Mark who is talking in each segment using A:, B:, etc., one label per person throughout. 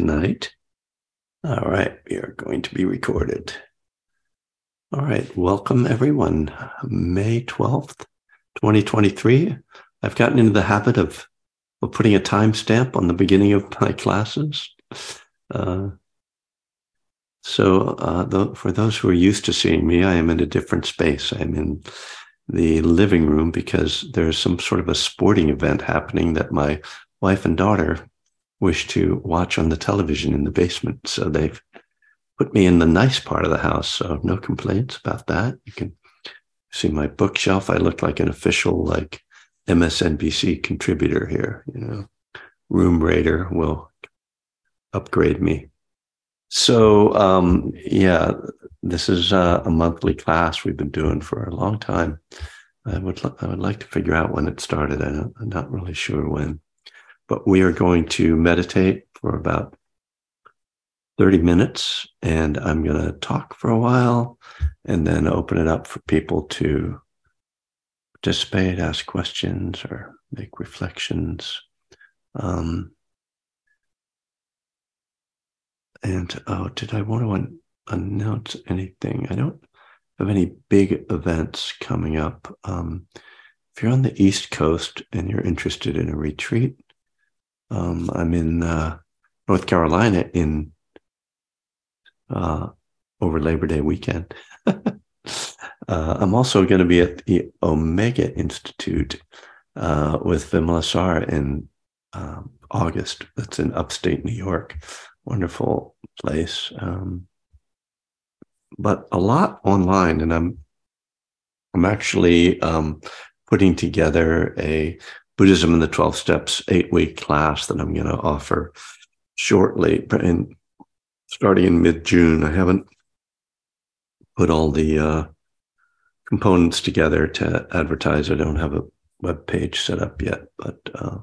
A: tonight. All right, we are going to be recorded. All right, welcome everyone. May 12th, 2023. I've gotten into the habit of, of putting a timestamp on the beginning of my classes. Uh, so, uh, the, for those who are used to seeing me, I am in a different space. I'm in the living room because there's some sort of a sporting event happening that my wife and daughter wish to watch on the television in the basement. So they've put me in the nice part of the house. So no complaints about that. You can see my bookshelf. I look like an official, like MSNBC contributor here, you know, Room Rater will upgrade me. So, um, yeah, this is a, a monthly class we've been doing for a long time. I would, I would like to figure out when it started. I am not really sure when but we are going to meditate for about 30 minutes and I'm going to talk for a while and then open it up for people to participate, ask questions, or make reflections. Um, and oh, did I want to announce anything? I don't have any big events coming up. Um, if you're on the East Coast and you're interested in a retreat, um, I'm in uh, North Carolina in uh, over Labor Day weekend. uh, I'm also going to be at the Omega Institute uh, with Vimalasara in um, August. That's in upstate New York. Wonderful place. Um, but a lot online, and I'm I'm actually um, putting together a Buddhism in the 12 Steps eight week class that I'm going to offer shortly. And starting in mid June, I haven't put all the uh, components together to advertise. I don't have a web page set up yet, but uh,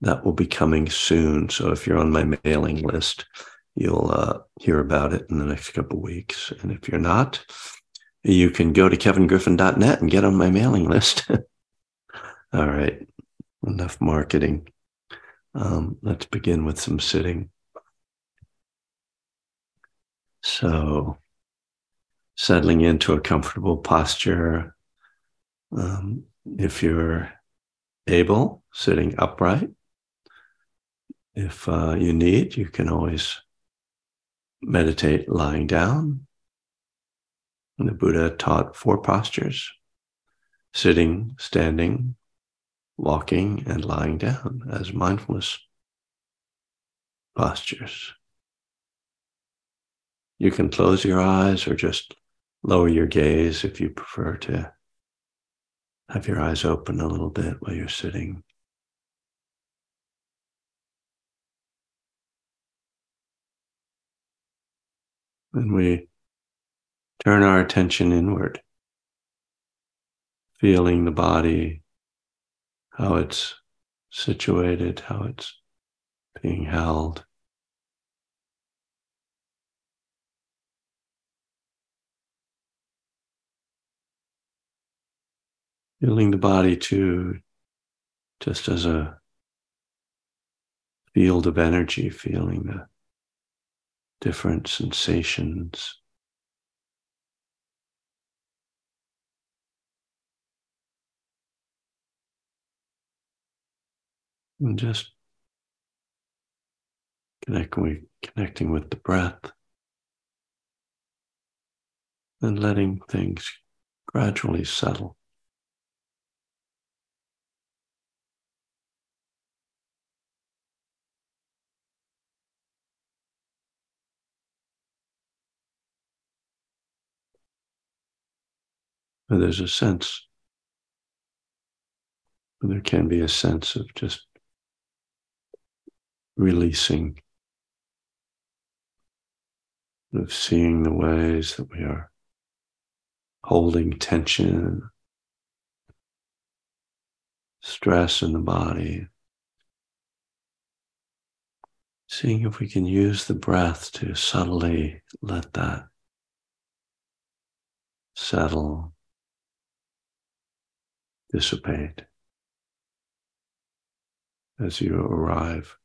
A: that will be coming soon. So if you're on my mailing list, you'll uh, hear about it in the next couple of weeks. And if you're not, you can go to kevingriffin.net and get on my mailing list. All right enough marketing. Um, let's begin with some sitting. So, settling into a comfortable posture. Um, if you're able, sitting upright. If uh, you need, you can always meditate lying down. And the Buddha taught four postures sitting, standing, walking and lying down as mindfulness postures. You can close your eyes or just lower your gaze if you prefer to have your eyes open a little bit while you're sitting. And we turn our attention inward, feeling the body how it's situated, how it's being held. Feeling the body too, just as a field of energy, feeling the different sensations. And just connecting, connecting with the breath and letting things gradually settle. there's a sense, there can be a sense of just releasing, of seeing the ways that we are holding tension, stress in the body. Seeing if we can use the breath to subtly let that settle, dissipate as you arrive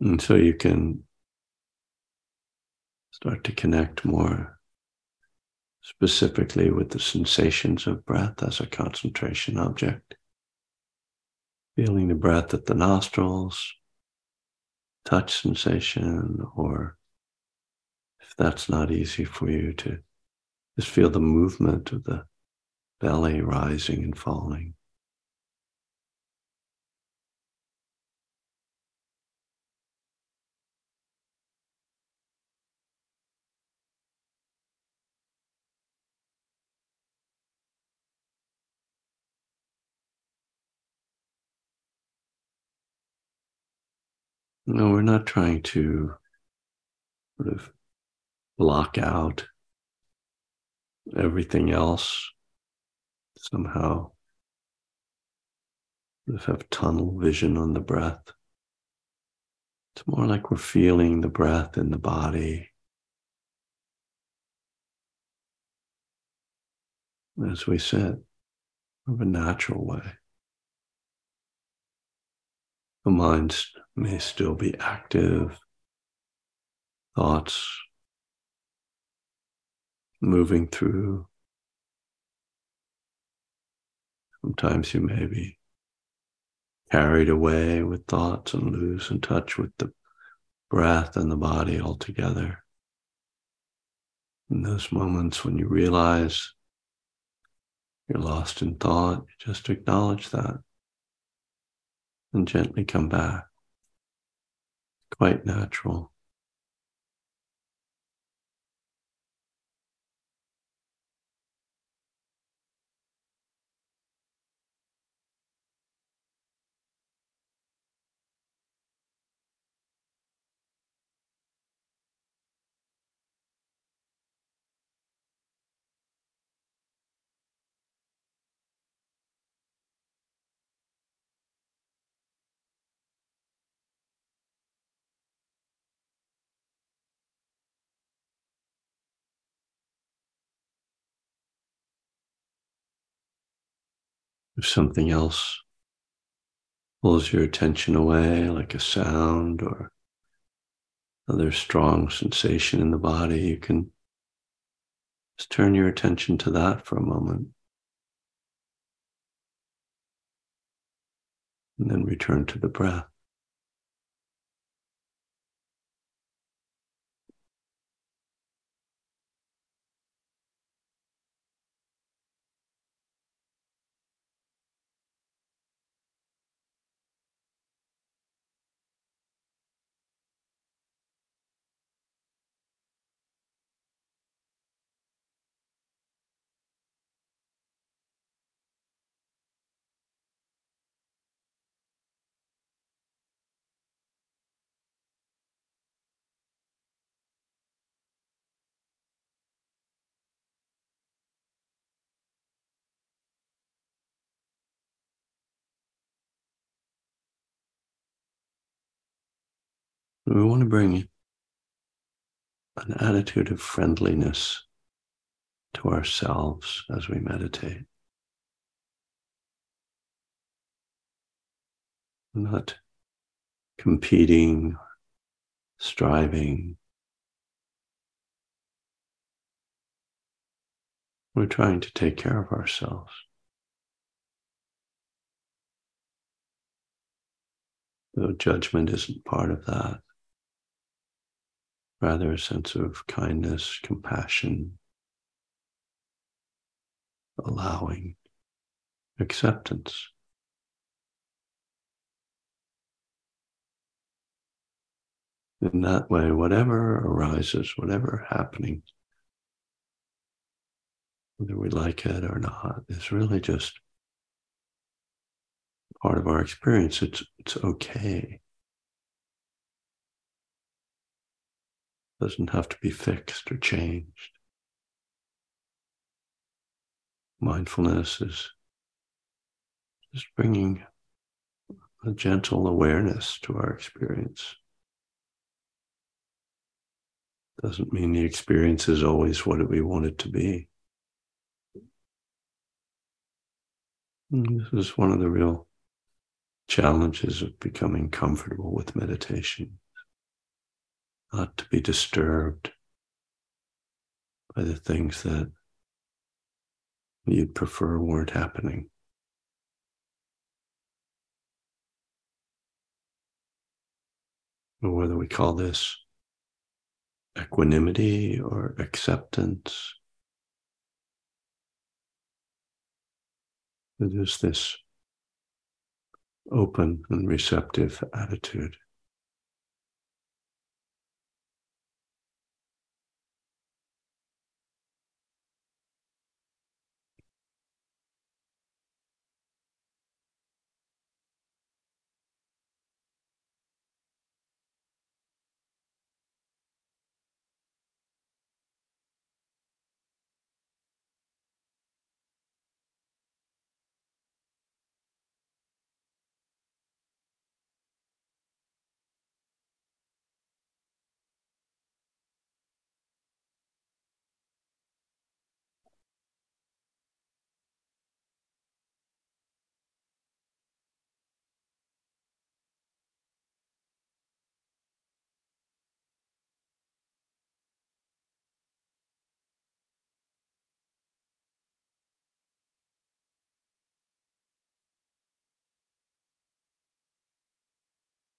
A: And so you can start to connect more specifically with the sensations of breath as a concentration object. Feeling the breath at the nostrils, touch sensation, or if that's not easy for you, to just feel the movement of the belly rising and falling. No, we're not trying to sort of block out everything else, somehow sort have tunnel vision on the breath. It's more like we're feeling the breath in the body. As we sit, of a natural way. The mind may still be active, thoughts moving through. Sometimes you may be carried away with thoughts and lose in touch with the breath and the body altogether. In those moments when you realize you're lost in thought, just acknowledge that and gently come back. Quite natural. If something else pulls your attention away, like a sound or other strong sensation in the body, you can just turn your attention to that for a moment. And then return to the breath. We want to bring an attitude of friendliness to ourselves as we meditate. Not competing, striving. We're trying to take care of ourselves. Though judgment isn't part of that rather a sense of kindness, compassion, allowing, acceptance. In that way, whatever arises, whatever happening, whether we like it or not, is really just part of our experience. It's it's okay. Doesn't have to be fixed or changed. Mindfulness is just bringing a gentle awareness to our experience. Doesn't mean the experience is always what we want it to be. And this is one of the real challenges of becoming comfortable with meditation. Not to be disturbed by the things that you'd prefer weren't happening. Or whether we call this equanimity or acceptance. It is this open and receptive attitude.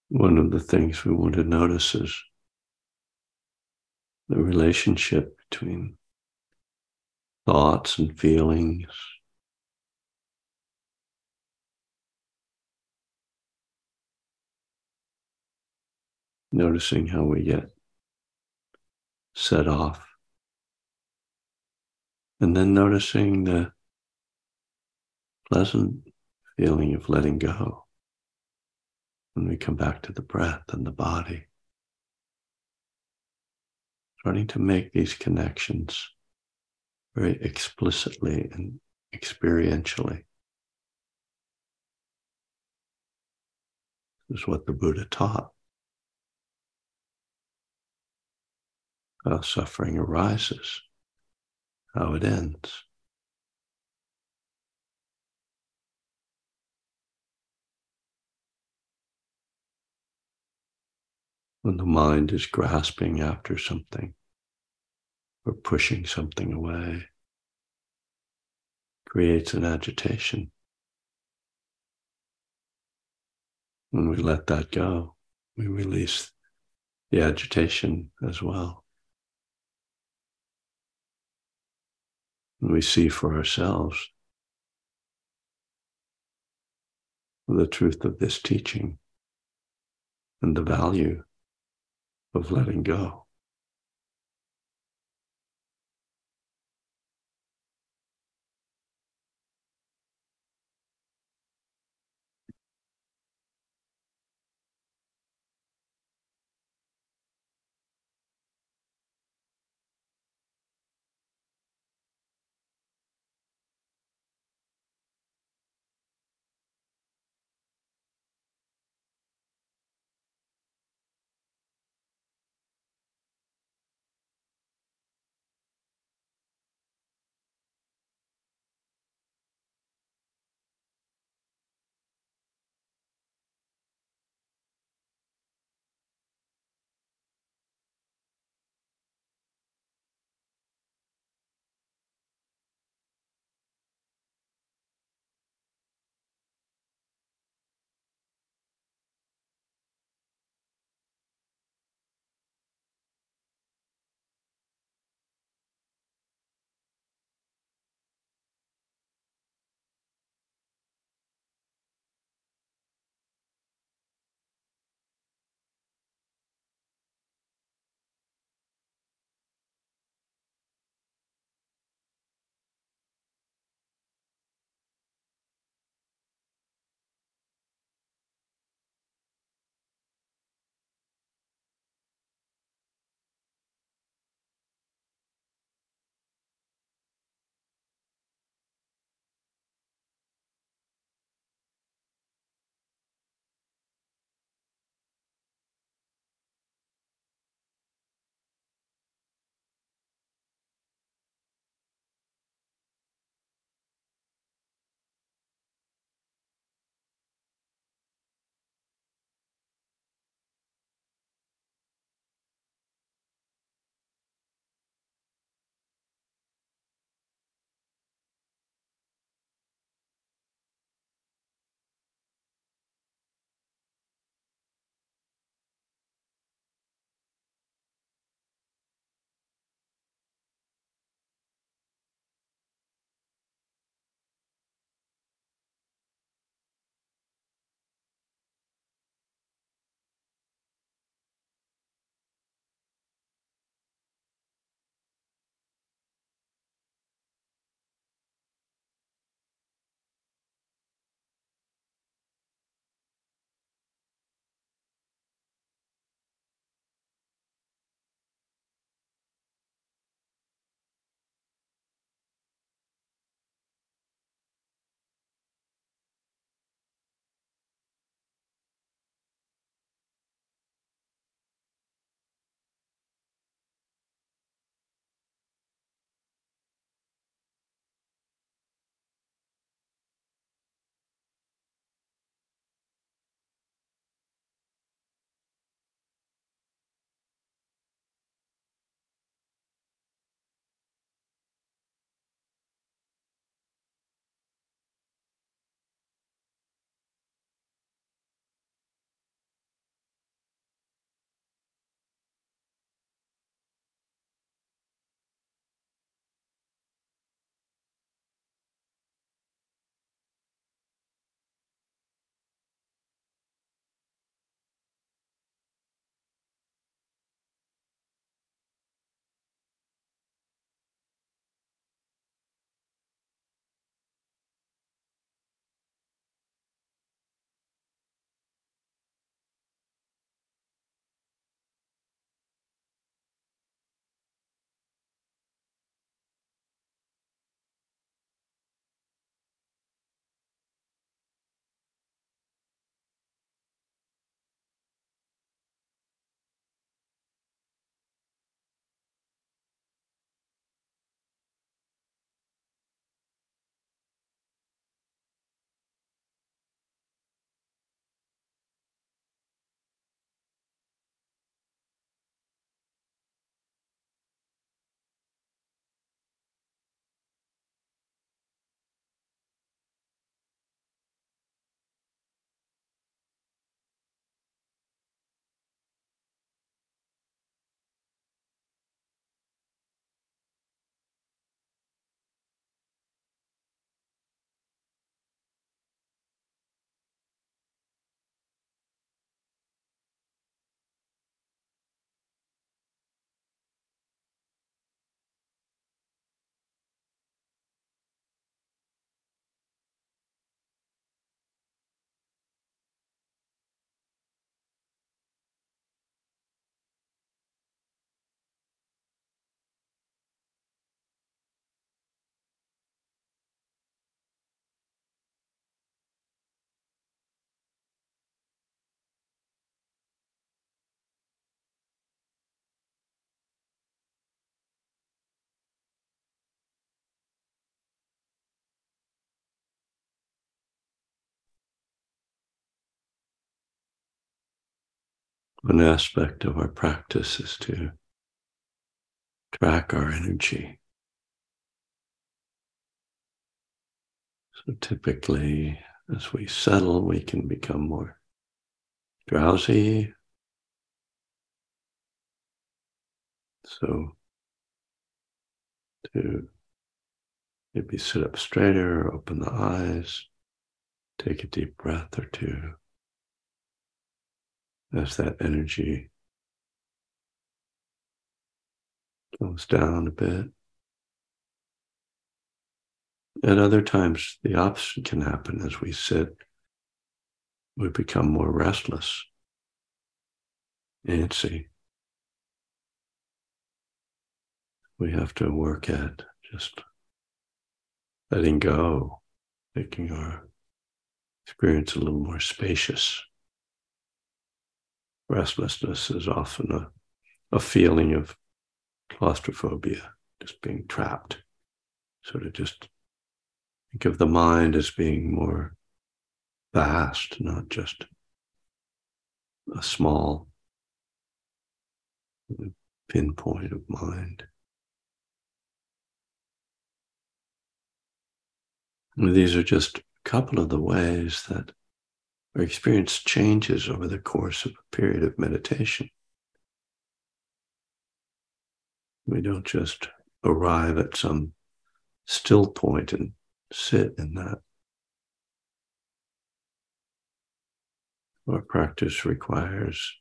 A: One of the things we want to notice is the relationship between thoughts and feelings. Noticing how we get set off. And then noticing the pleasant feeling of letting go when we come back to the breath and the body. Starting to make these connections very explicitly and experientially. This is what the Buddha taught. How suffering arises, how it ends. When the mind is grasping after something or pushing something away, creates an agitation. When we let that go, we release the agitation as well. And we see for ourselves the truth of this teaching and the value of letting go. One aspect of our practice is to track our energy. So typically, as we settle, we can become more drowsy. So to maybe sit up straighter, open the eyes, take a deep breath or two as that energy goes down a bit. At other times, the opposite can happen as we sit. We become more restless, antsy. We have to work at just letting go, making our experience a little more spacious. Restlessness is often a, a feeling of claustrophobia, just being trapped. So to just think of the mind as being more vast, not just a small pinpoint of mind. These are just a couple of the ways that our experience changes over the course of a period of meditation. We don't just arrive at some still point and sit in that. Our practice requires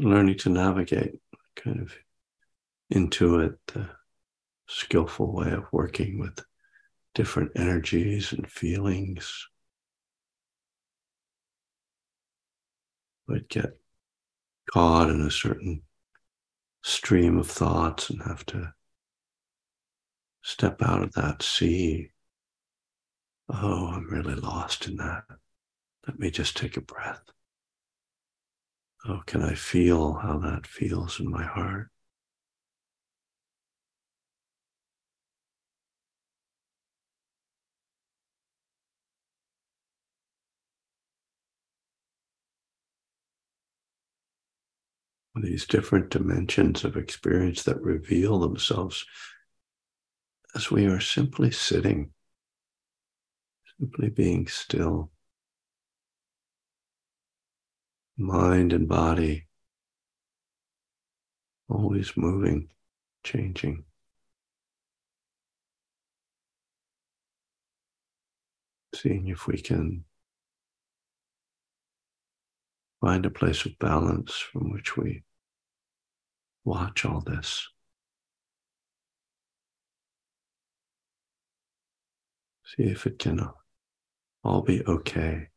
A: learning to navigate, kind of intuit the skillful way of working with different energies and feelings. But get caught in a certain stream of thoughts and have to step out of that sea. Oh, I'm really lost in that. Let me just take a breath. Oh, can I feel how that feels in my heart? These different dimensions of experience that reveal themselves as we are simply sitting, simply being still. Mind and body always moving, changing. Seeing if we can find a place of balance from which we watch all this. See if it can all be okay.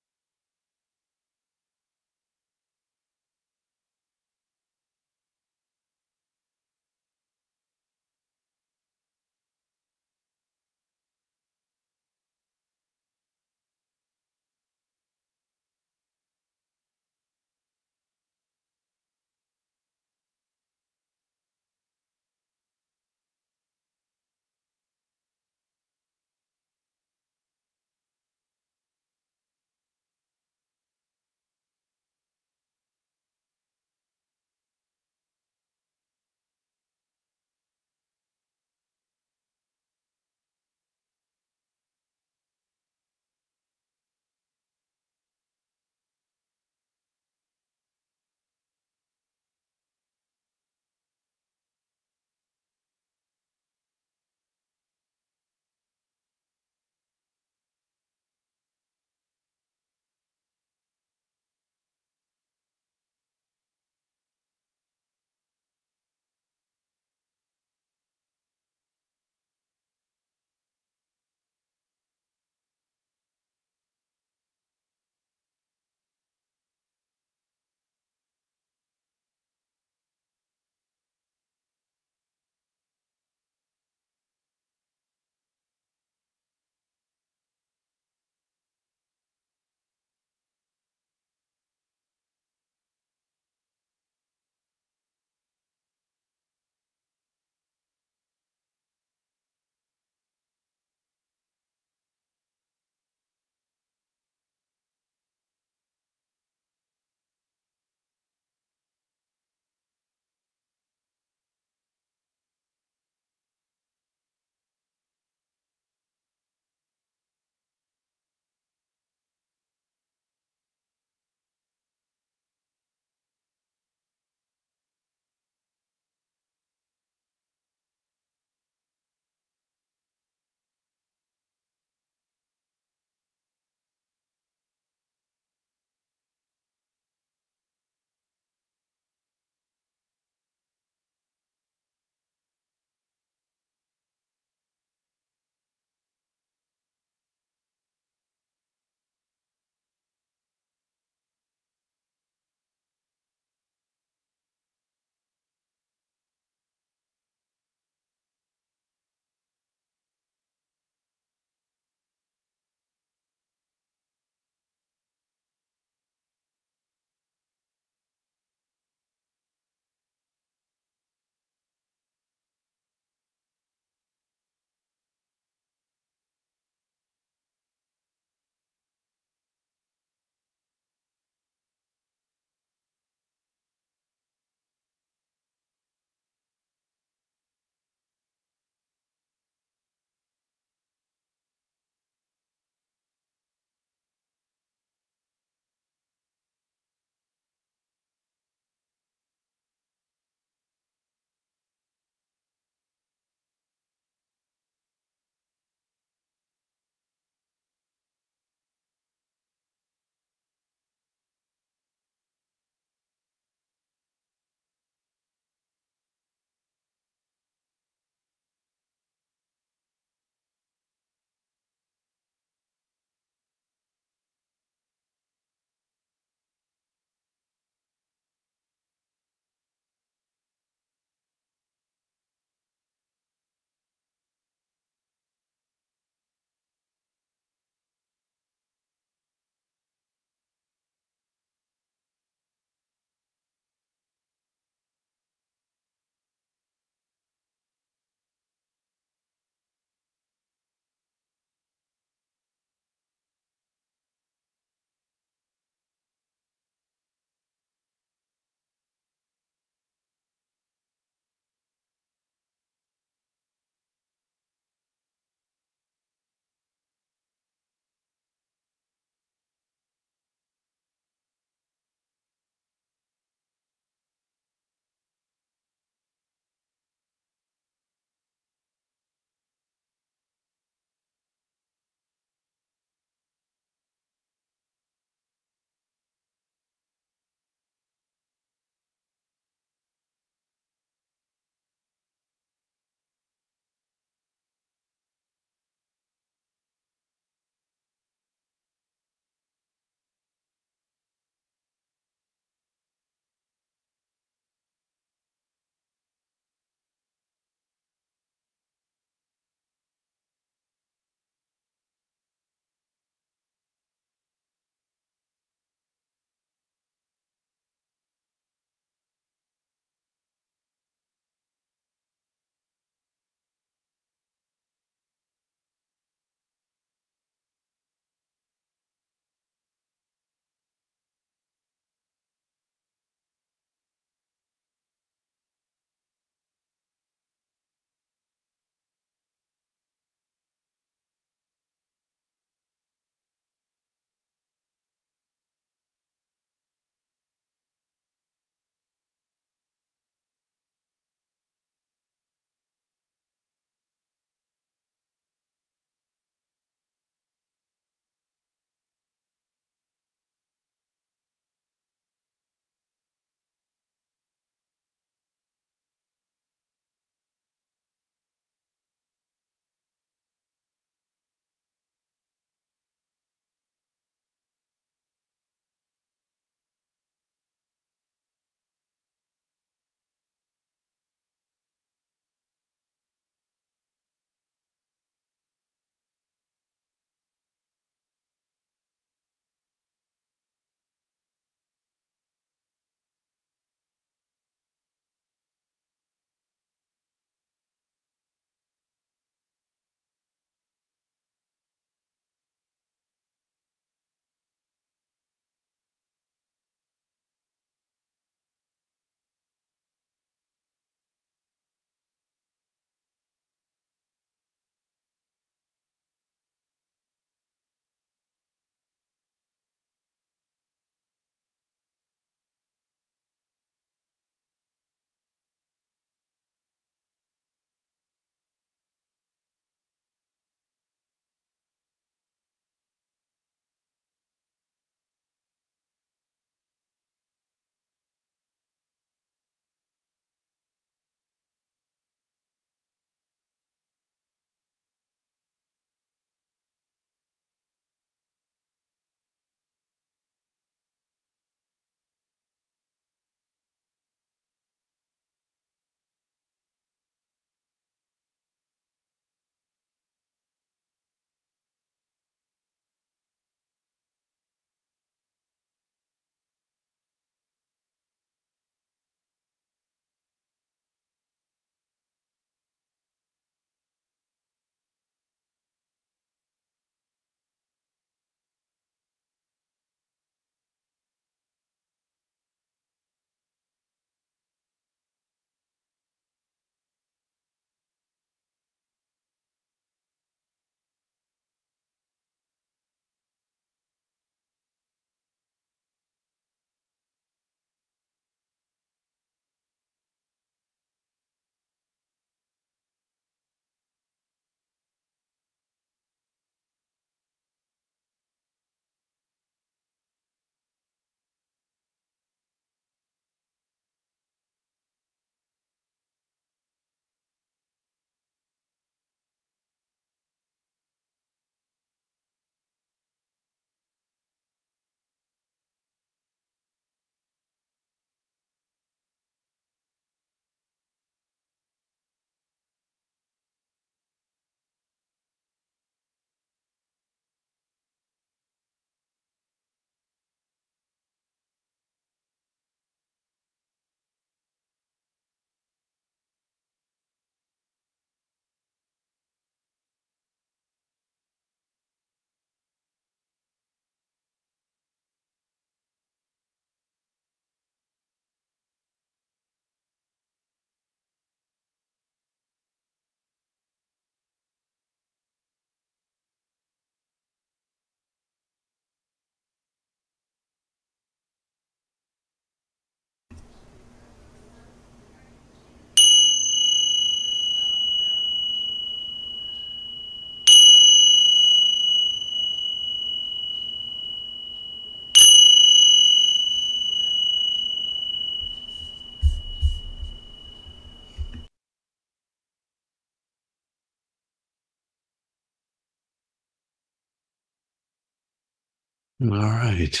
A: All right.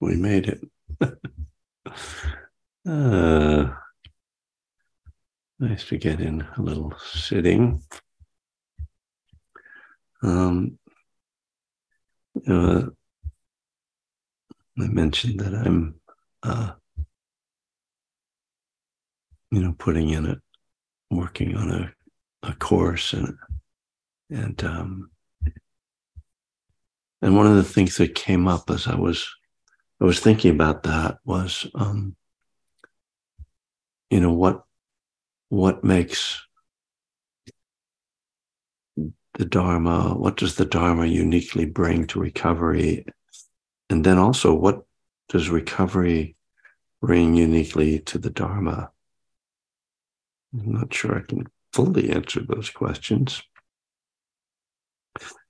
A: We made it. uh, nice to get in a little sitting. Um, know, I mentioned that I'm, uh, you know, putting in it, working on a, a course and, and, um, and one of the things that came up as I was I was thinking about that was um, you know what what makes the Dharma, what does the Dharma uniquely bring to recovery? And then also what does recovery bring uniquely to the Dharma? I'm not sure I can fully answer those questions.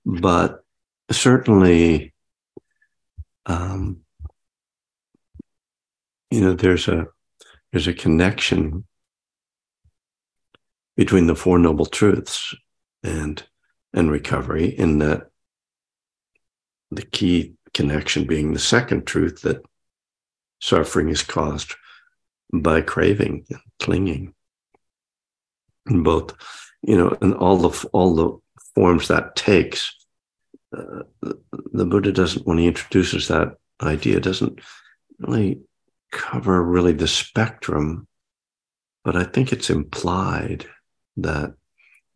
A: But certainly, um, you know, there's a there's a connection between the Four Noble Truths and and recovery, in that the key connection being the second truth that suffering is caused by craving and clinging. And both, you know, and all the all the forms that takes the Buddha doesn't, when he introduces that idea, doesn't really cover really the spectrum, but I think it's implied that,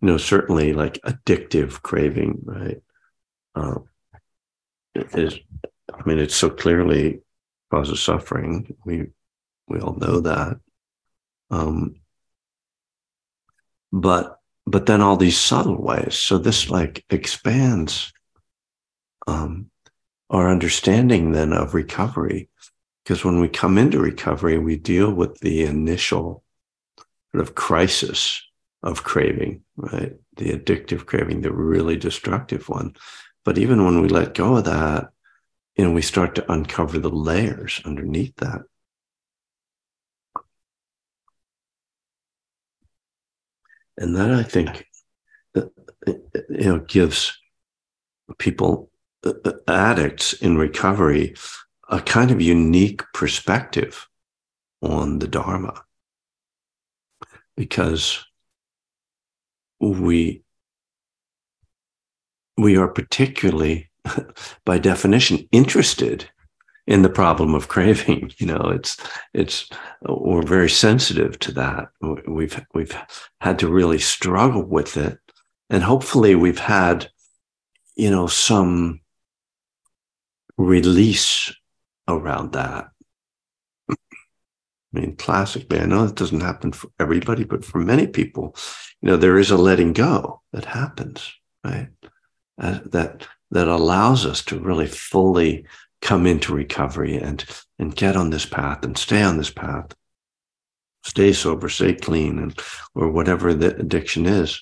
A: you know, certainly like addictive craving, right? Uh, is, I mean, it so clearly causes suffering. We we all know that. Um, but but then all these subtle ways. So this like expands um, our understanding then of recovery. Because when we come into recovery, we deal with the initial sort of crisis of craving, right? The addictive craving, the really destructive one. But even when we let go of that, you know, we start to uncover the layers underneath that. And that I think, you know, gives people Uh, addicts in recovery a kind of unique perspective on the Dharma. Because we we are particularly by definition interested in the problem of craving you know it's it's we're very sensitive to that. We've we've had to really struggle with it. And hopefully we've had you know some release around that. I mean, classically, I know that doesn't happen for everybody, but for many people, you know, there is a letting go that happens, right? Uh, that that allows us to really fully come into recovery and and get on this path and stay on this path, stay sober, stay clean, and or whatever the addiction is.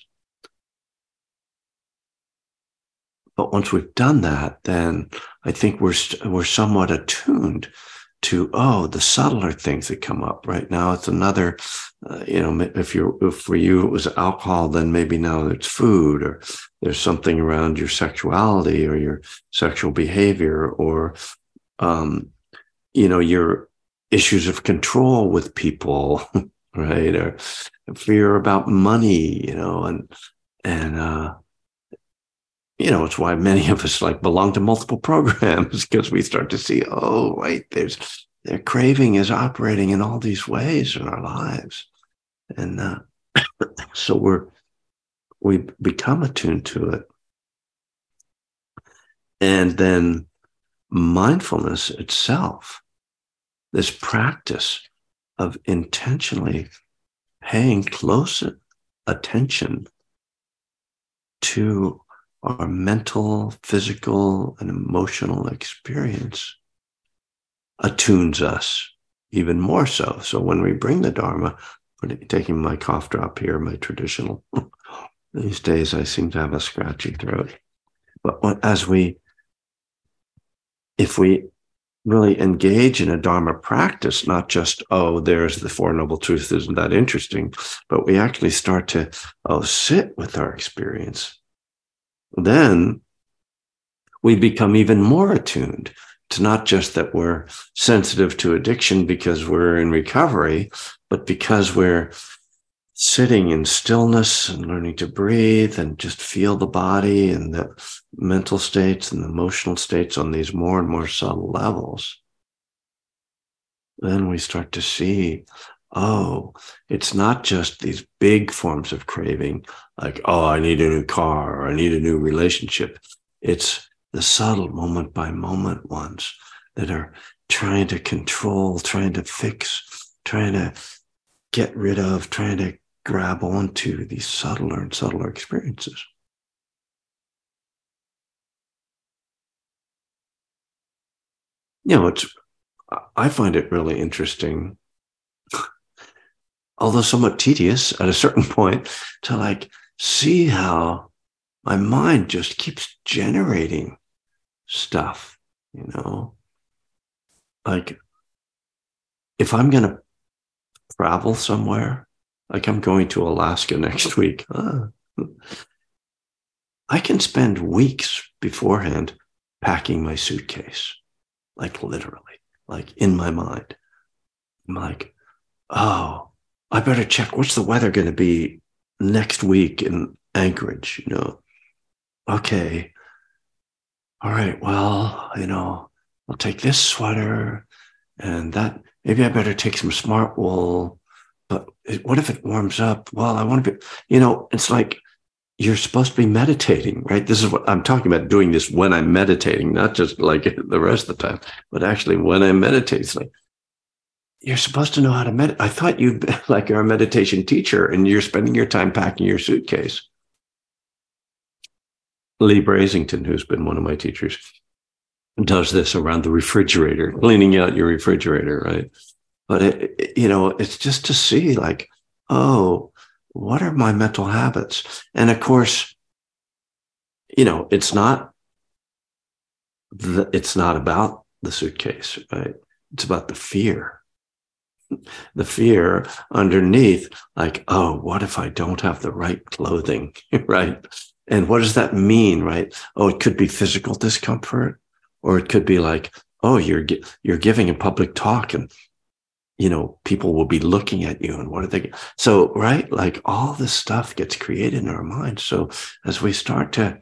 A: But once we've done that, then I think we're we're somewhat attuned to oh the subtler things that come up. Right now, it's another. Uh, you know, if you're if for you it was alcohol, then maybe now it's food, or there's something around your sexuality or your sexual behavior, or um, you know your issues of control with people, right, or fear about money, you know, and and uh, you know, it's why many of us like belong to multiple programs because we start to see, oh, wait, there's their craving is operating in all these ways in our lives. And uh, so we're, we become attuned to it. And then mindfulness itself, this practice of intentionally paying close attention to our mental, physical, and emotional experience attunes us even more so. So when we bring the Dharma, taking my cough drop here, my traditional, these days I seem to have a scratchy throat. But as we, if we really engage in a Dharma practice, not just, oh, there's the Four Noble Truths, isn't that interesting? But we actually start to, oh, sit with our experience then we become even more attuned to not just that we're sensitive to addiction because we're in recovery, but because we're sitting in stillness and learning to breathe and just feel the body and the mental states and the emotional states on these more and more subtle levels. Then we start to see, oh, it's not just these big forms of craving, like, oh, I need a new car or I need a new relationship. It's the subtle moment by moment ones that are trying to control, trying to fix, trying to get rid of, trying to grab onto these subtler and subtler experiences. You know, it's I find it really interesting, although somewhat tedious at a certain point, to like see how my mind just keeps generating stuff, you know? Like, if I'm going to travel somewhere, like I'm going to Alaska next week, uh, I can spend weeks beforehand packing my suitcase, like literally, like in my mind. I'm like, oh, I better check what's the weather going to be next week in Anchorage, you know? Okay, all right, well, you know, I'll take this sweater and that. Maybe I better take some smart wool. But what if it warms up? Well, I want to be, you know, it's like you're supposed to be meditating, right? This is what I'm talking about doing this when I'm meditating, not just like the rest of the time, but actually when I'm meditating. It's like, you're supposed to know how to meditate. I thought you like you're a meditation teacher and you're spending your time packing your suitcase. Leigh Brasington, who's been one of my teachers, does this around the refrigerator, cleaning out your refrigerator, right? But it, it, you know, it's just to see like, oh, what are my mental habits? And of course, you know, it's not the, it's not about the suitcase, right? It's about the fear. The fear underneath, like, oh, what if I don't have the right clothing, right? And what does that mean, right? Oh, it could be physical discomfort, or it could be like, oh, you're you're giving a public talk, and you know people will be looking at you, and what are they? So, right, like all this stuff gets created in our minds. So, as we start to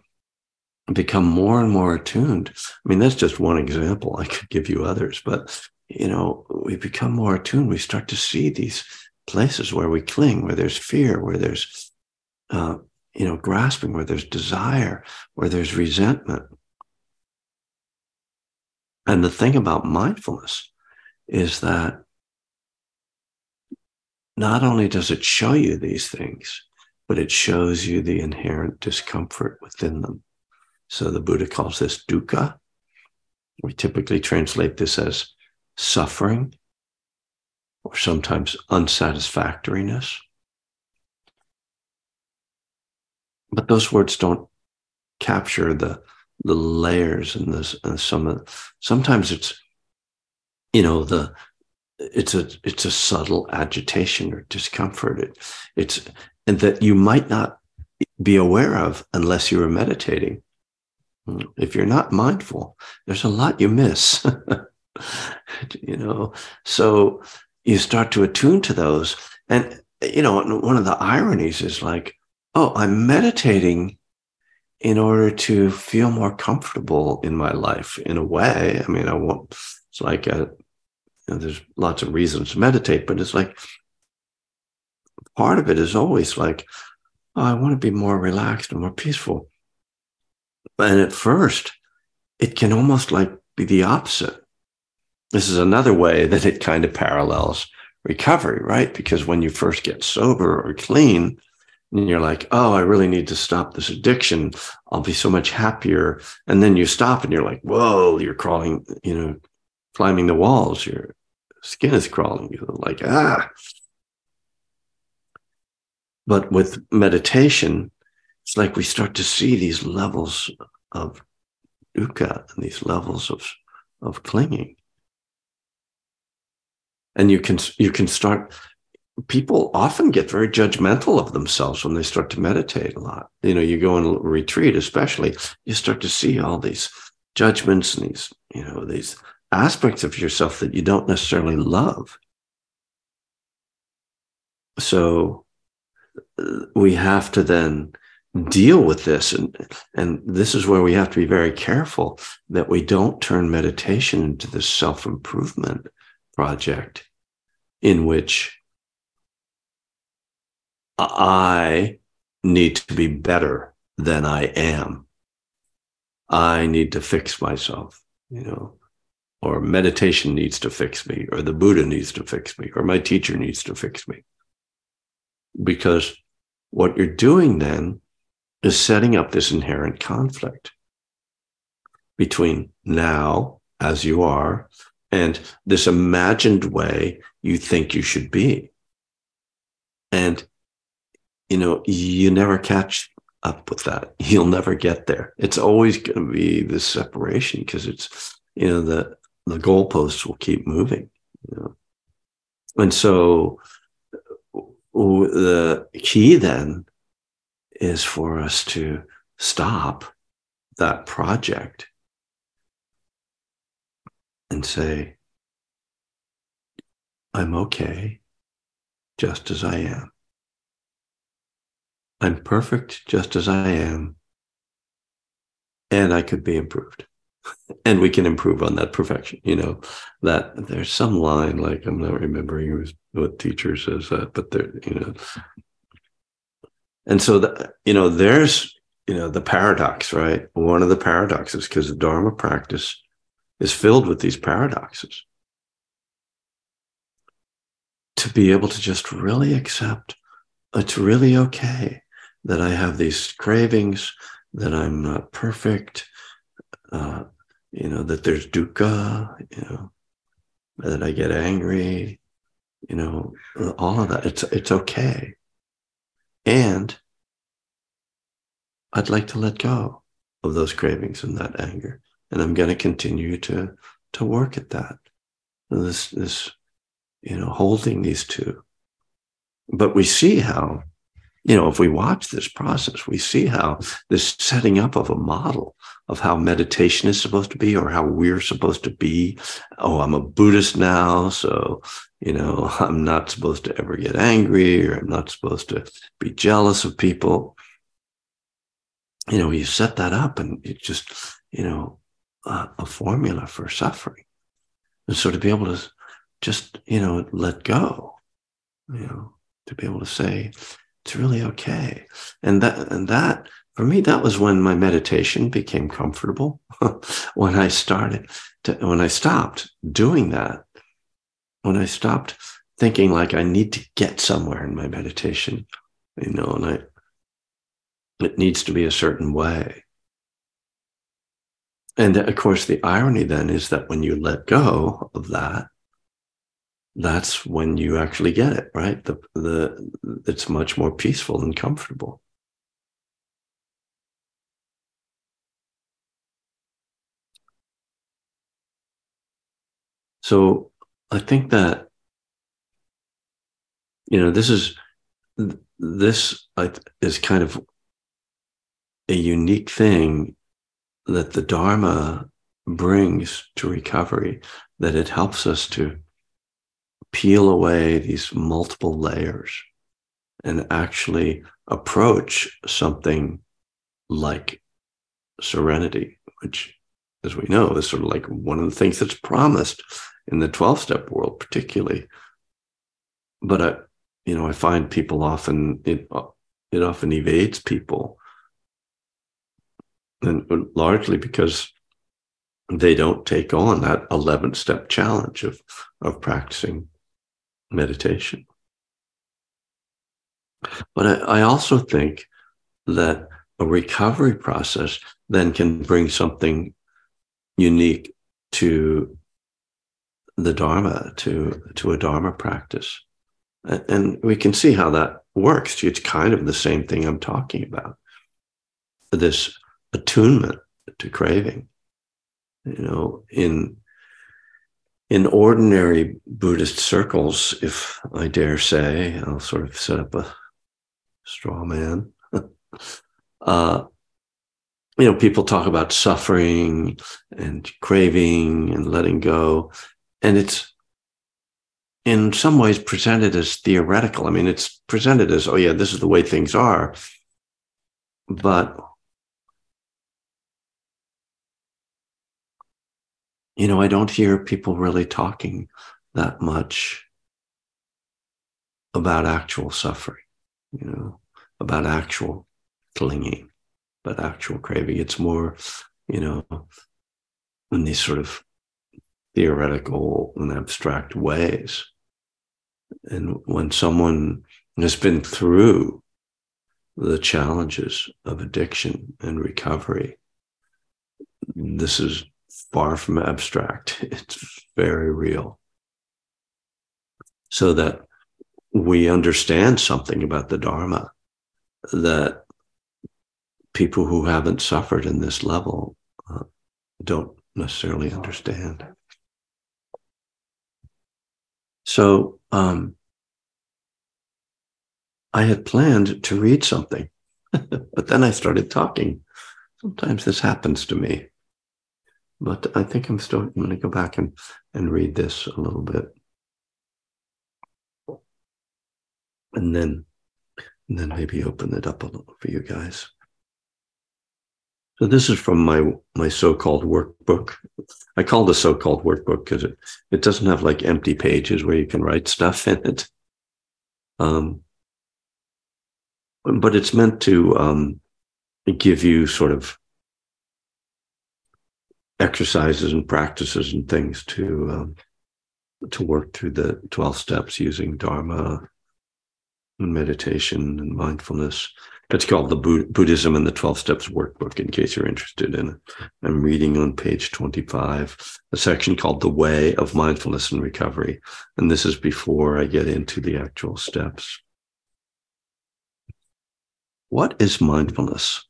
A: become more and more attuned, I mean, that's just one example. I could give you others, but you know, we become more attuned. We start to see these places where we cling, where there's fear, where there's uh, you know, grasping, where there's desire, where there's resentment. And the thing about mindfulness is that not only does it show you these things, but it shows you the inherent discomfort within them. So the Buddha calls this dukkha. We typically translate this as suffering or sometimes unsatisfactoriness. but those words don't capture the the layers and this and some of sometimes it's you know the it's a it's a subtle agitation or discomfort. It, it's and that you might not be aware of unless you are meditating. If you're not mindful there's a lot you miss you know so you start to attune to those and you know one of the ironies is like oh, I'm meditating in order to feel more comfortable in my life in a way. I mean, I want, it's like, a, you know, there's lots of reasons to meditate, but it's like part of it is always like, oh, I want to be more relaxed and more peaceful. And at first, it can almost like be the opposite. This is another way that it kind of parallels recovery, right? Because when you first get sober or clean, and you're like, oh, I really need to stop this addiction. I'll be so much happier. And then you stop and you're like, whoa, you're crawling, you know, climbing the walls. Your skin is crawling. You're like, ah. But with meditation, it's like we start to see these levels of dukkha and these levels of, of clinging. And you can you can start people often get very judgmental of themselves when they start to meditate a lot. You know, you go on retreat, especially, you start to see all these judgments and these, you know, these aspects of yourself that you don't necessarily love. So uh, we have to then deal with this and and this is where we have to be very careful that we don't turn meditation into this self-improvement project in which I need to be better than I am. I need to fix myself, you know, or meditation needs to fix me, or the Buddha needs to fix me, or my teacher needs to fix me. Because what you're doing then is setting up this inherent conflict between now, as you are, and this imagined way you think you should be. And, you know, you never catch up with that. You'll never get there. It's always going to be this separation because it's, you know, the, the goalposts will keep moving. You know? And so the key then is for us to stop that project and say, I'm okay just as I am. I'm perfect just as I am. And I could be improved. and we can improve on that perfection. You know, that there's some line, like I'm not remembering what teacher says that, but there, you know. And so, the, you know, there's, you know, the paradox, right? One of the paradoxes, because the Dharma practice is filled with these paradoxes. To be able to just really accept it's really okay that I have these cravings, that I'm not perfect, uh, you know, that there's dukkha, you know, that I get angry, you know, all of that. It's it's okay. And I'd like to let go of those cravings and that anger and I'm going to continue to to work at that. This this you know holding these two, but we see how you know if we watch this process, we see how this setting up of a model of how meditation is supposed to be or how we're supposed to be. Oh, I'm a Buddhist now, so you know I'm not supposed to ever get angry or I'm not supposed to be jealous of people. You know, you set that up and it just, you know, a, a formula for suffering. And so to be able to just, you know, let go, you know, to be able to say, it's really okay. And that, and that, for me, that was when my meditation became comfortable. when I started to, when I stopped doing that, when I stopped thinking like I need to get somewhere in my meditation, you know, and I, it needs to be a certain way. And of course, the irony then is that when you let go of that, that's when you actually get it, right? The, the, it's much more peaceful and comfortable. So I think that, you know, this is, this is kind of a unique thing that the Dharma brings to recovery, that it helps us to peel away these multiple layers and actually approach something like serenity, which, as we know, is sort of like one of the things that's promised in the 12 step world, particularly. But I, you know, I find people often, it, it often evades people and uh, largely because they don't take on that 11 step challenge of, of practicing meditation. But I, I, also think that a recovery process then can bring something unique to the Dharma, to, to a Dharma practice. And we can see how that works. It's kind of the same thing I'm talking about. This attunement to craving. You know, in in ordinary Buddhist circles, if I dare say, I'll sort of set up a straw man. uh, you know, people talk about suffering and craving and letting go. And it's in some ways presented as theoretical. I mean, it's presented as, oh, yeah, this is the way things are. But, you know, I don't hear people really talking that much about actual suffering, you know, about actual clinging, about actual craving. It's more, you know, in these sort of theoretical and abstract ways. And when someone has been through the challenges of addiction and recovery, this is far from abstract. It's very real. So that we understand something about the Dharma that people who haven't suffered in this level uh, don't necessarily understand. So um, I had planned to read something, but then I started talking. Sometimes this happens to me, but I think I'm still going to go back and, and read this a little bit. And then, and then maybe open it up a little for you guys. So this is from my my so-called workbook. I call the so-called workbook because it it doesn't have like empty pages where you can write stuff in it. Um, but it's meant to um, give you sort of exercises and practices and things to um, to work through the twelve steps using Dharma and meditation and mindfulness. It's called the Buddhism and the 12 Steps Workbook, in case you're interested in it. I'm reading on page 25, a section called The Way of Mindfulness and Recovery. And this is before I get into the actual steps. What is mindfulness?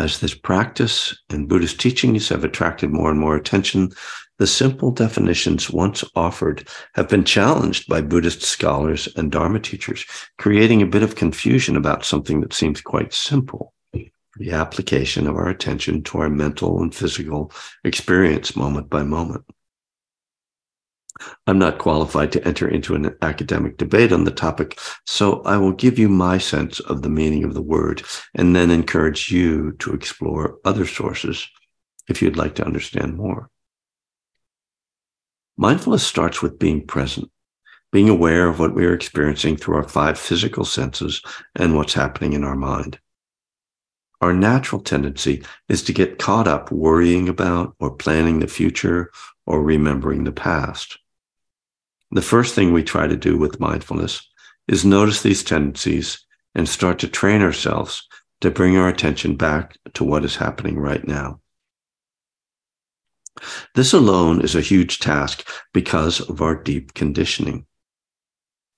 A: As this practice and Buddhist teachings have attracted more and more attention, the simple definitions once offered have been challenged by Buddhist scholars and Dharma teachers, creating a bit of confusion about something that seems quite simple the application of our attention to our mental and physical experience moment by moment. I'm not qualified to enter into an academic debate on the topic, so I will give you my sense of the meaning of the word and then encourage you to explore other sources if you'd like to understand more. Mindfulness starts with being present, being aware of what we are experiencing through our five physical senses and what's happening in our mind. Our natural tendency is to get caught up worrying about or planning the future or remembering the past. The first thing we try to do with mindfulness is notice these tendencies and start to train ourselves to bring our attention back to what is happening right now. This alone is a huge task because of our deep conditioning.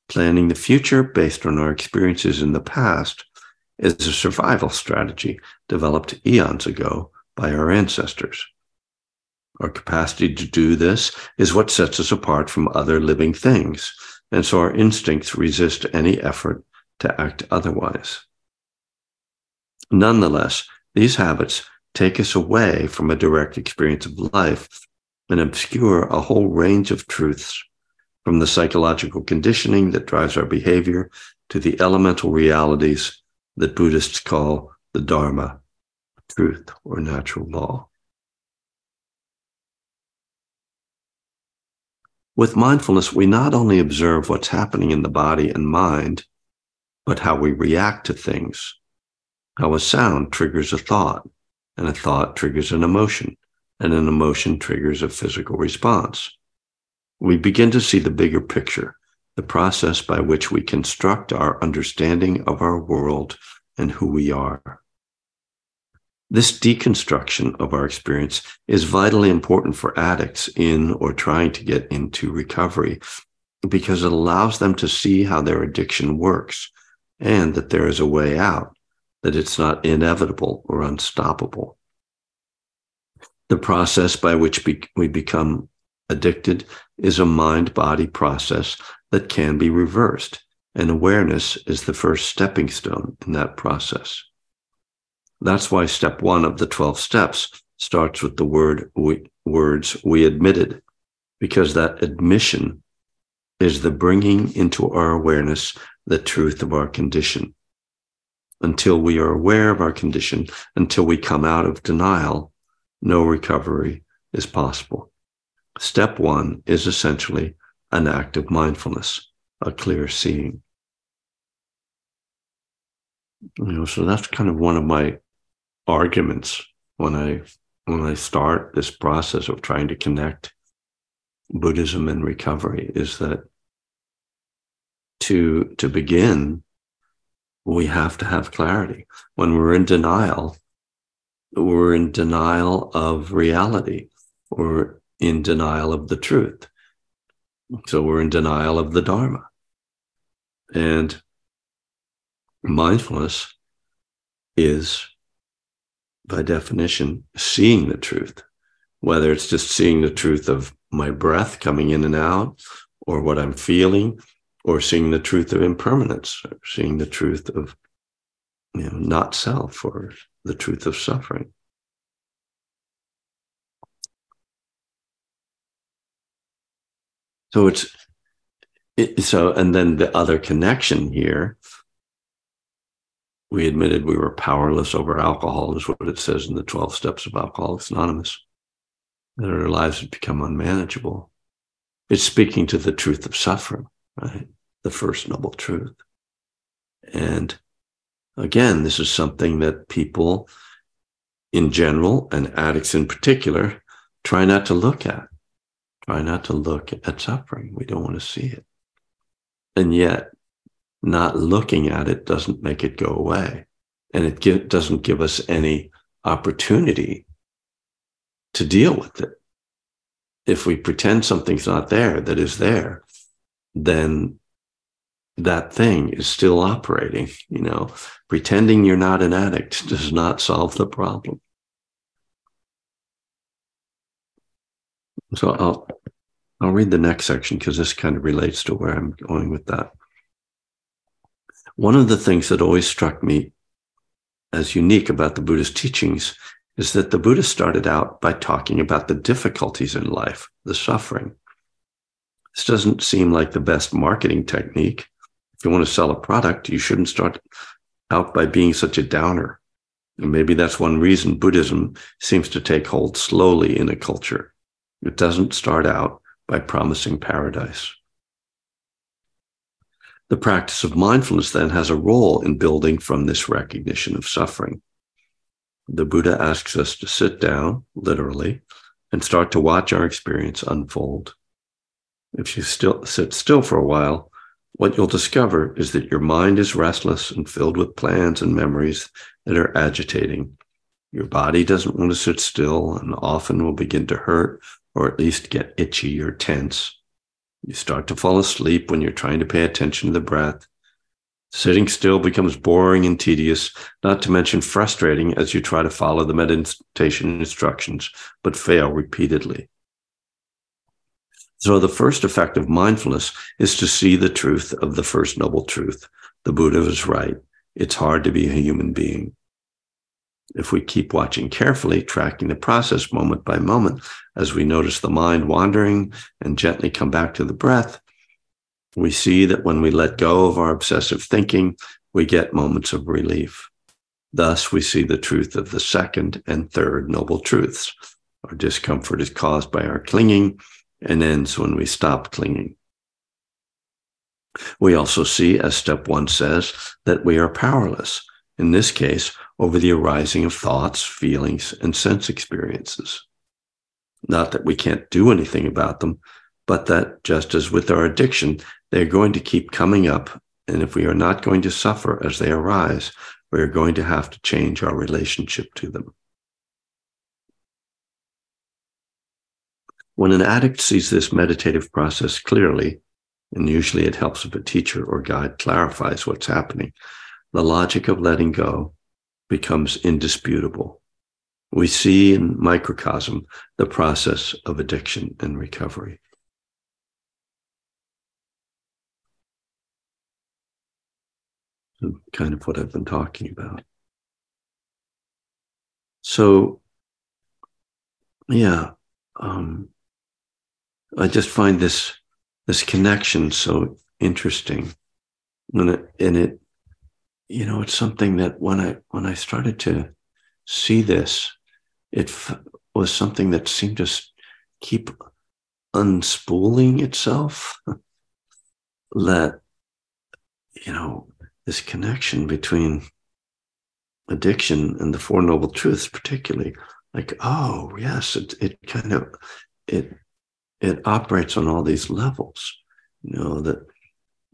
A: Planning the future based on our experiences in the past is a survival strategy developed eons ago by our ancestors. Our capacity to do this is what sets us apart from other living things. And so our instincts resist any effort to act otherwise. Nonetheless, these habits take us away from a direct experience of life and obscure a whole range of truths from the psychological conditioning that drives our behavior to the elemental realities that Buddhists call the Dharma, truth or natural law. With mindfulness, we not only observe what's happening in the body and mind, but how we react to things, how a sound triggers a thought, and a thought triggers an emotion, and an emotion triggers a physical response. We begin to see the bigger picture, the process by which we construct our understanding of our world and who we are. This deconstruction of our experience is vitally important for addicts in or trying to get into recovery because it allows them to see how their addiction works and that there is a way out, that it's not inevitable or unstoppable. The process by which we become addicted is a mind body process that can be reversed, and awareness is the first stepping stone in that process. That's why step one of the 12 steps starts with the word we, words we admitted, because that admission is the bringing into our awareness the truth of our condition. Until we are aware of our condition, until we come out of denial, no recovery is possible. Step one is essentially an act of mindfulness, a clear seeing. You know, so that's kind of one of my arguments when I when I start this process of trying to connect Buddhism and recovery is that to to begin, we have to have clarity. When we're in denial, we're in denial of reality. We're in denial of the truth. So we're in denial of the Dharma. And mindfulness is, by definition, seeing the truth, whether it's just seeing the truth of my breath coming in and out, or what I'm feeling, or seeing the truth of impermanence, or seeing the truth of you know, not self, or the truth of suffering. So it's it, so, and then the other connection here, we admitted we were powerless over alcohol, is what it says in the 12 steps of Alcoholics Anonymous, that our lives had become unmanageable. It's speaking to the truth of suffering, right? The first noble truth. And again, this is something that people in general and addicts in particular try not to look at. Try not to look at suffering. We don't want to see it. And yet, not looking at it doesn't make it go away. And it give, doesn't give us any opportunity to deal with it. If we pretend something's not there that is there, then that thing is still operating. You know, pretending you're not an addict does not solve the problem. So I'll I'll read the next section because this kind of relates to where I'm going with that. One of the things that always struck me as unique about the Buddhist teachings is that the Buddha started out by talking about the difficulties in life, the suffering. This doesn't seem like the best marketing technique. If you want to sell a product, you shouldn't start out by being such a downer. And maybe that's one reason Buddhism seems to take hold slowly in a culture. It doesn't start out by promising paradise. The practice of mindfulness then has a role in building from this recognition of suffering. The Buddha asks us to sit down, literally, and start to watch our experience unfold. If you still sit still for a while, what you'll discover is that your mind is restless and filled with plans and memories that are agitating. Your body doesn't want to sit still and often will begin to hurt or at least get itchy or tense. You start to fall asleep when you're trying to pay attention to the breath. Sitting still becomes boring and tedious, not to mention frustrating as you try to follow the meditation instructions, but fail repeatedly. So, the first effect of mindfulness is to see the truth of the first noble truth. The Buddha was right. It's hard to be a human being if we keep watching carefully, tracking the process moment by moment, as we notice the mind wandering and gently come back to the breath, we see that when we let go of our obsessive thinking, we get moments of relief. Thus, we see the truth of the second and third noble truths. Our discomfort is caused by our clinging and ends when we stop clinging. We also see, as step one says, that we are powerless. In this case, over the arising of thoughts, feelings, and sense experiences. Not that we can't do anything about them, but that just as with our addiction, they're going to keep coming up. And if we are not going to suffer as they arise, we are going to have to change our relationship to them. When an addict sees this meditative process clearly, and usually it helps if a teacher or guide clarifies what's happening, the logic of letting go becomes indisputable. We see in microcosm the process of addiction and recovery. kind of what I've been talking about. So, yeah, um, I just find this this connection so interesting, and it, and it, you know, it's something that when I when I started to see this, it f- was something that seemed to keep unspooling itself. that you know this connection between addiction and the four noble truths particularly like oh yes it, it kind of it it operates on all these levels you know that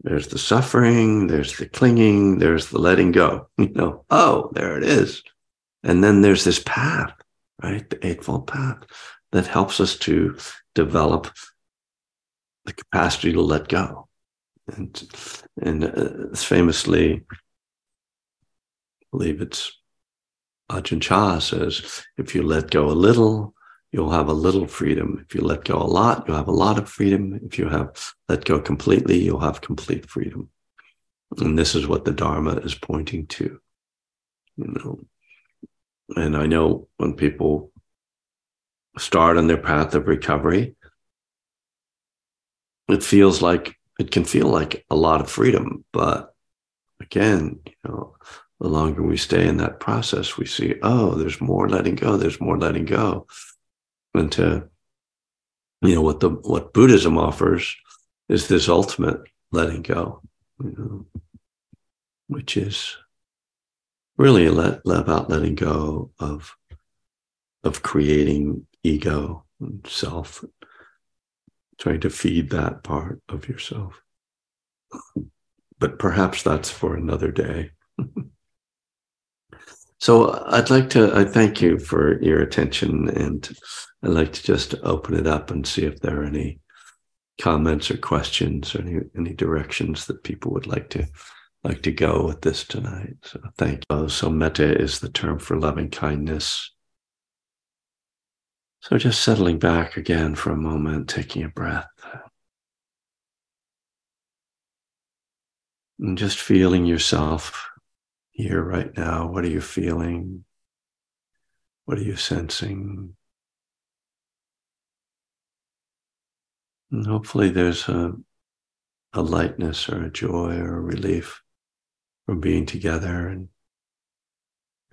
A: there's the suffering there's the clinging there's the letting go. You know oh there it is. And then there's this path right? The eightfold path that helps us to develop the capacity to let go. And and uh, famously I believe it's Ajahn Chah says, if you let go a little, you'll have a little freedom. If you let go a lot, you'll have a lot of freedom. If you have let go completely, you'll have complete freedom. And this is what the Dharma is pointing to. You know, and I know when people start on their path of recovery, it feels like it can feel like a lot of freedom, but again, you know, the longer we stay in that process, we see, oh, there's more letting go, there's more letting go. And to, you know, what the what Buddhism offers is this ultimate letting go, you know, which is really let, about letting go of of creating ego and self, trying to feed that part of yourself. But perhaps that's for another day. So I'd like to I thank you for your attention and I'd like to just open it up and see if there are any comments or questions or any, any directions that people would like to like to go with this tonight. So thank you. So metta is the term for loving kindness. So just settling back again for a moment, taking a breath. And just feeling yourself here right now? What are you feeling? What are you sensing? And hopefully, there's a, a lightness or a joy or a relief from being together and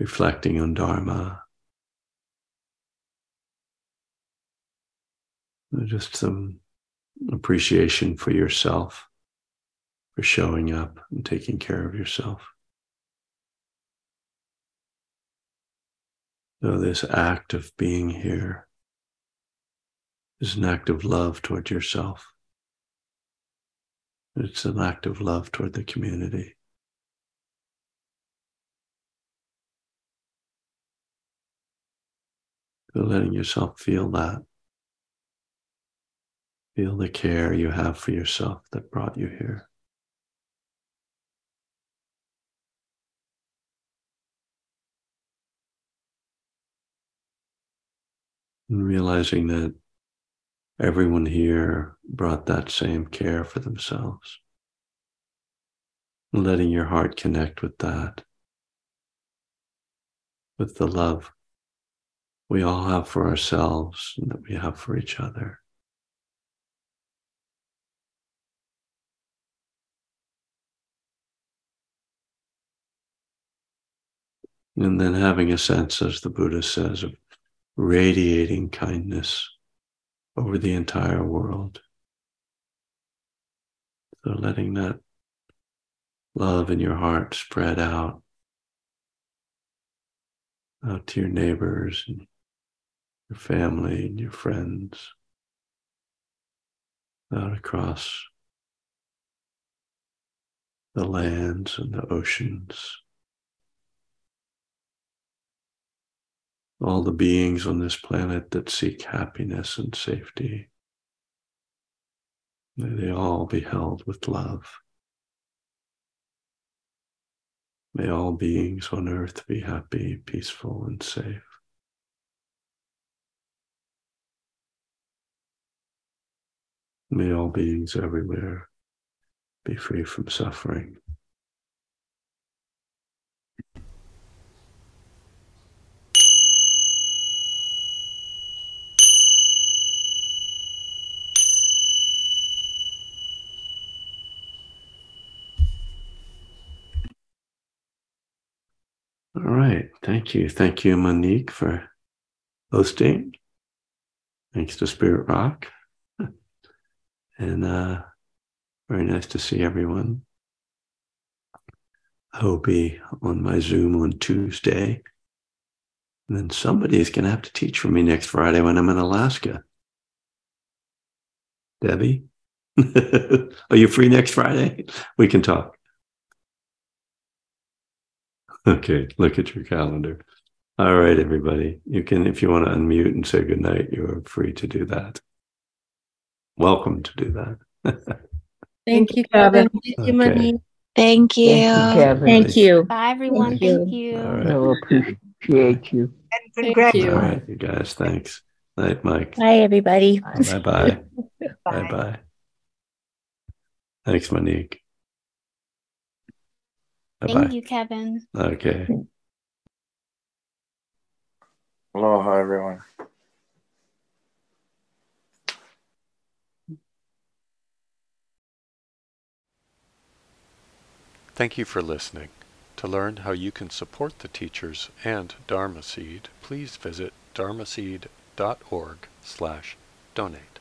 A: reflecting on Dharma. Just some appreciation for yourself, for showing up and taking care of yourself. So, this act of being here is an act of love toward yourself. It's an act of love toward the community. So letting yourself feel that. Feel the care you have for yourself that brought you here. And realizing that everyone here brought that same care for themselves. Letting your heart connect with that, with the love we all have for ourselves and that we have for each other. And then having a sense, as the Buddha says, of radiating kindness over the entire world. So letting that love in your heart spread out, out to your neighbors and your family and your friends, out across the lands and the oceans. All the beings on this planet that seek happiness and safety. May they all be held with love. May all beings on earth be happy, peaceful, and safe. May all beings everywhere be free from suffering. All right. Thank you. Thank you, Monique, for hosting. Thanks to Spirit Rock. And uh, very nice to see everyone. I will be on my Zoom on Tuesday. And then somebody is going to have to teach for me next Friday when I'm in Alaska. Debbie, are you free next Friday? We can talk. Okay, look at your calendar. All right, everybody. You can, if you want to unmute and say goodnight, you are free to do that. Welcome to do that.
B: Thank you, Kevin. Thank you,
A: Okay.
B: Monique.
C: Thank you.
D: Kevin.
B: Thank you.
C: Bye, everyone.
B: Thank
C: Thank you.
A: All right.
D: No, appreciate you.
E: And congratulations.
B: you.
A: All right, you guys. Thanks. Night, Mike.
C: Bye, everybody.
A: Bye bye. Bye
E: Bye.
A: bye. Thanks, Monique. Bye
C: Thank you, Kevin.
A: Okay.
F: Aloha, everyone.
G: Thank you for listening. To learn how you can support the teachers and Dharma Seed, please visit dharmaseed.org slash donate.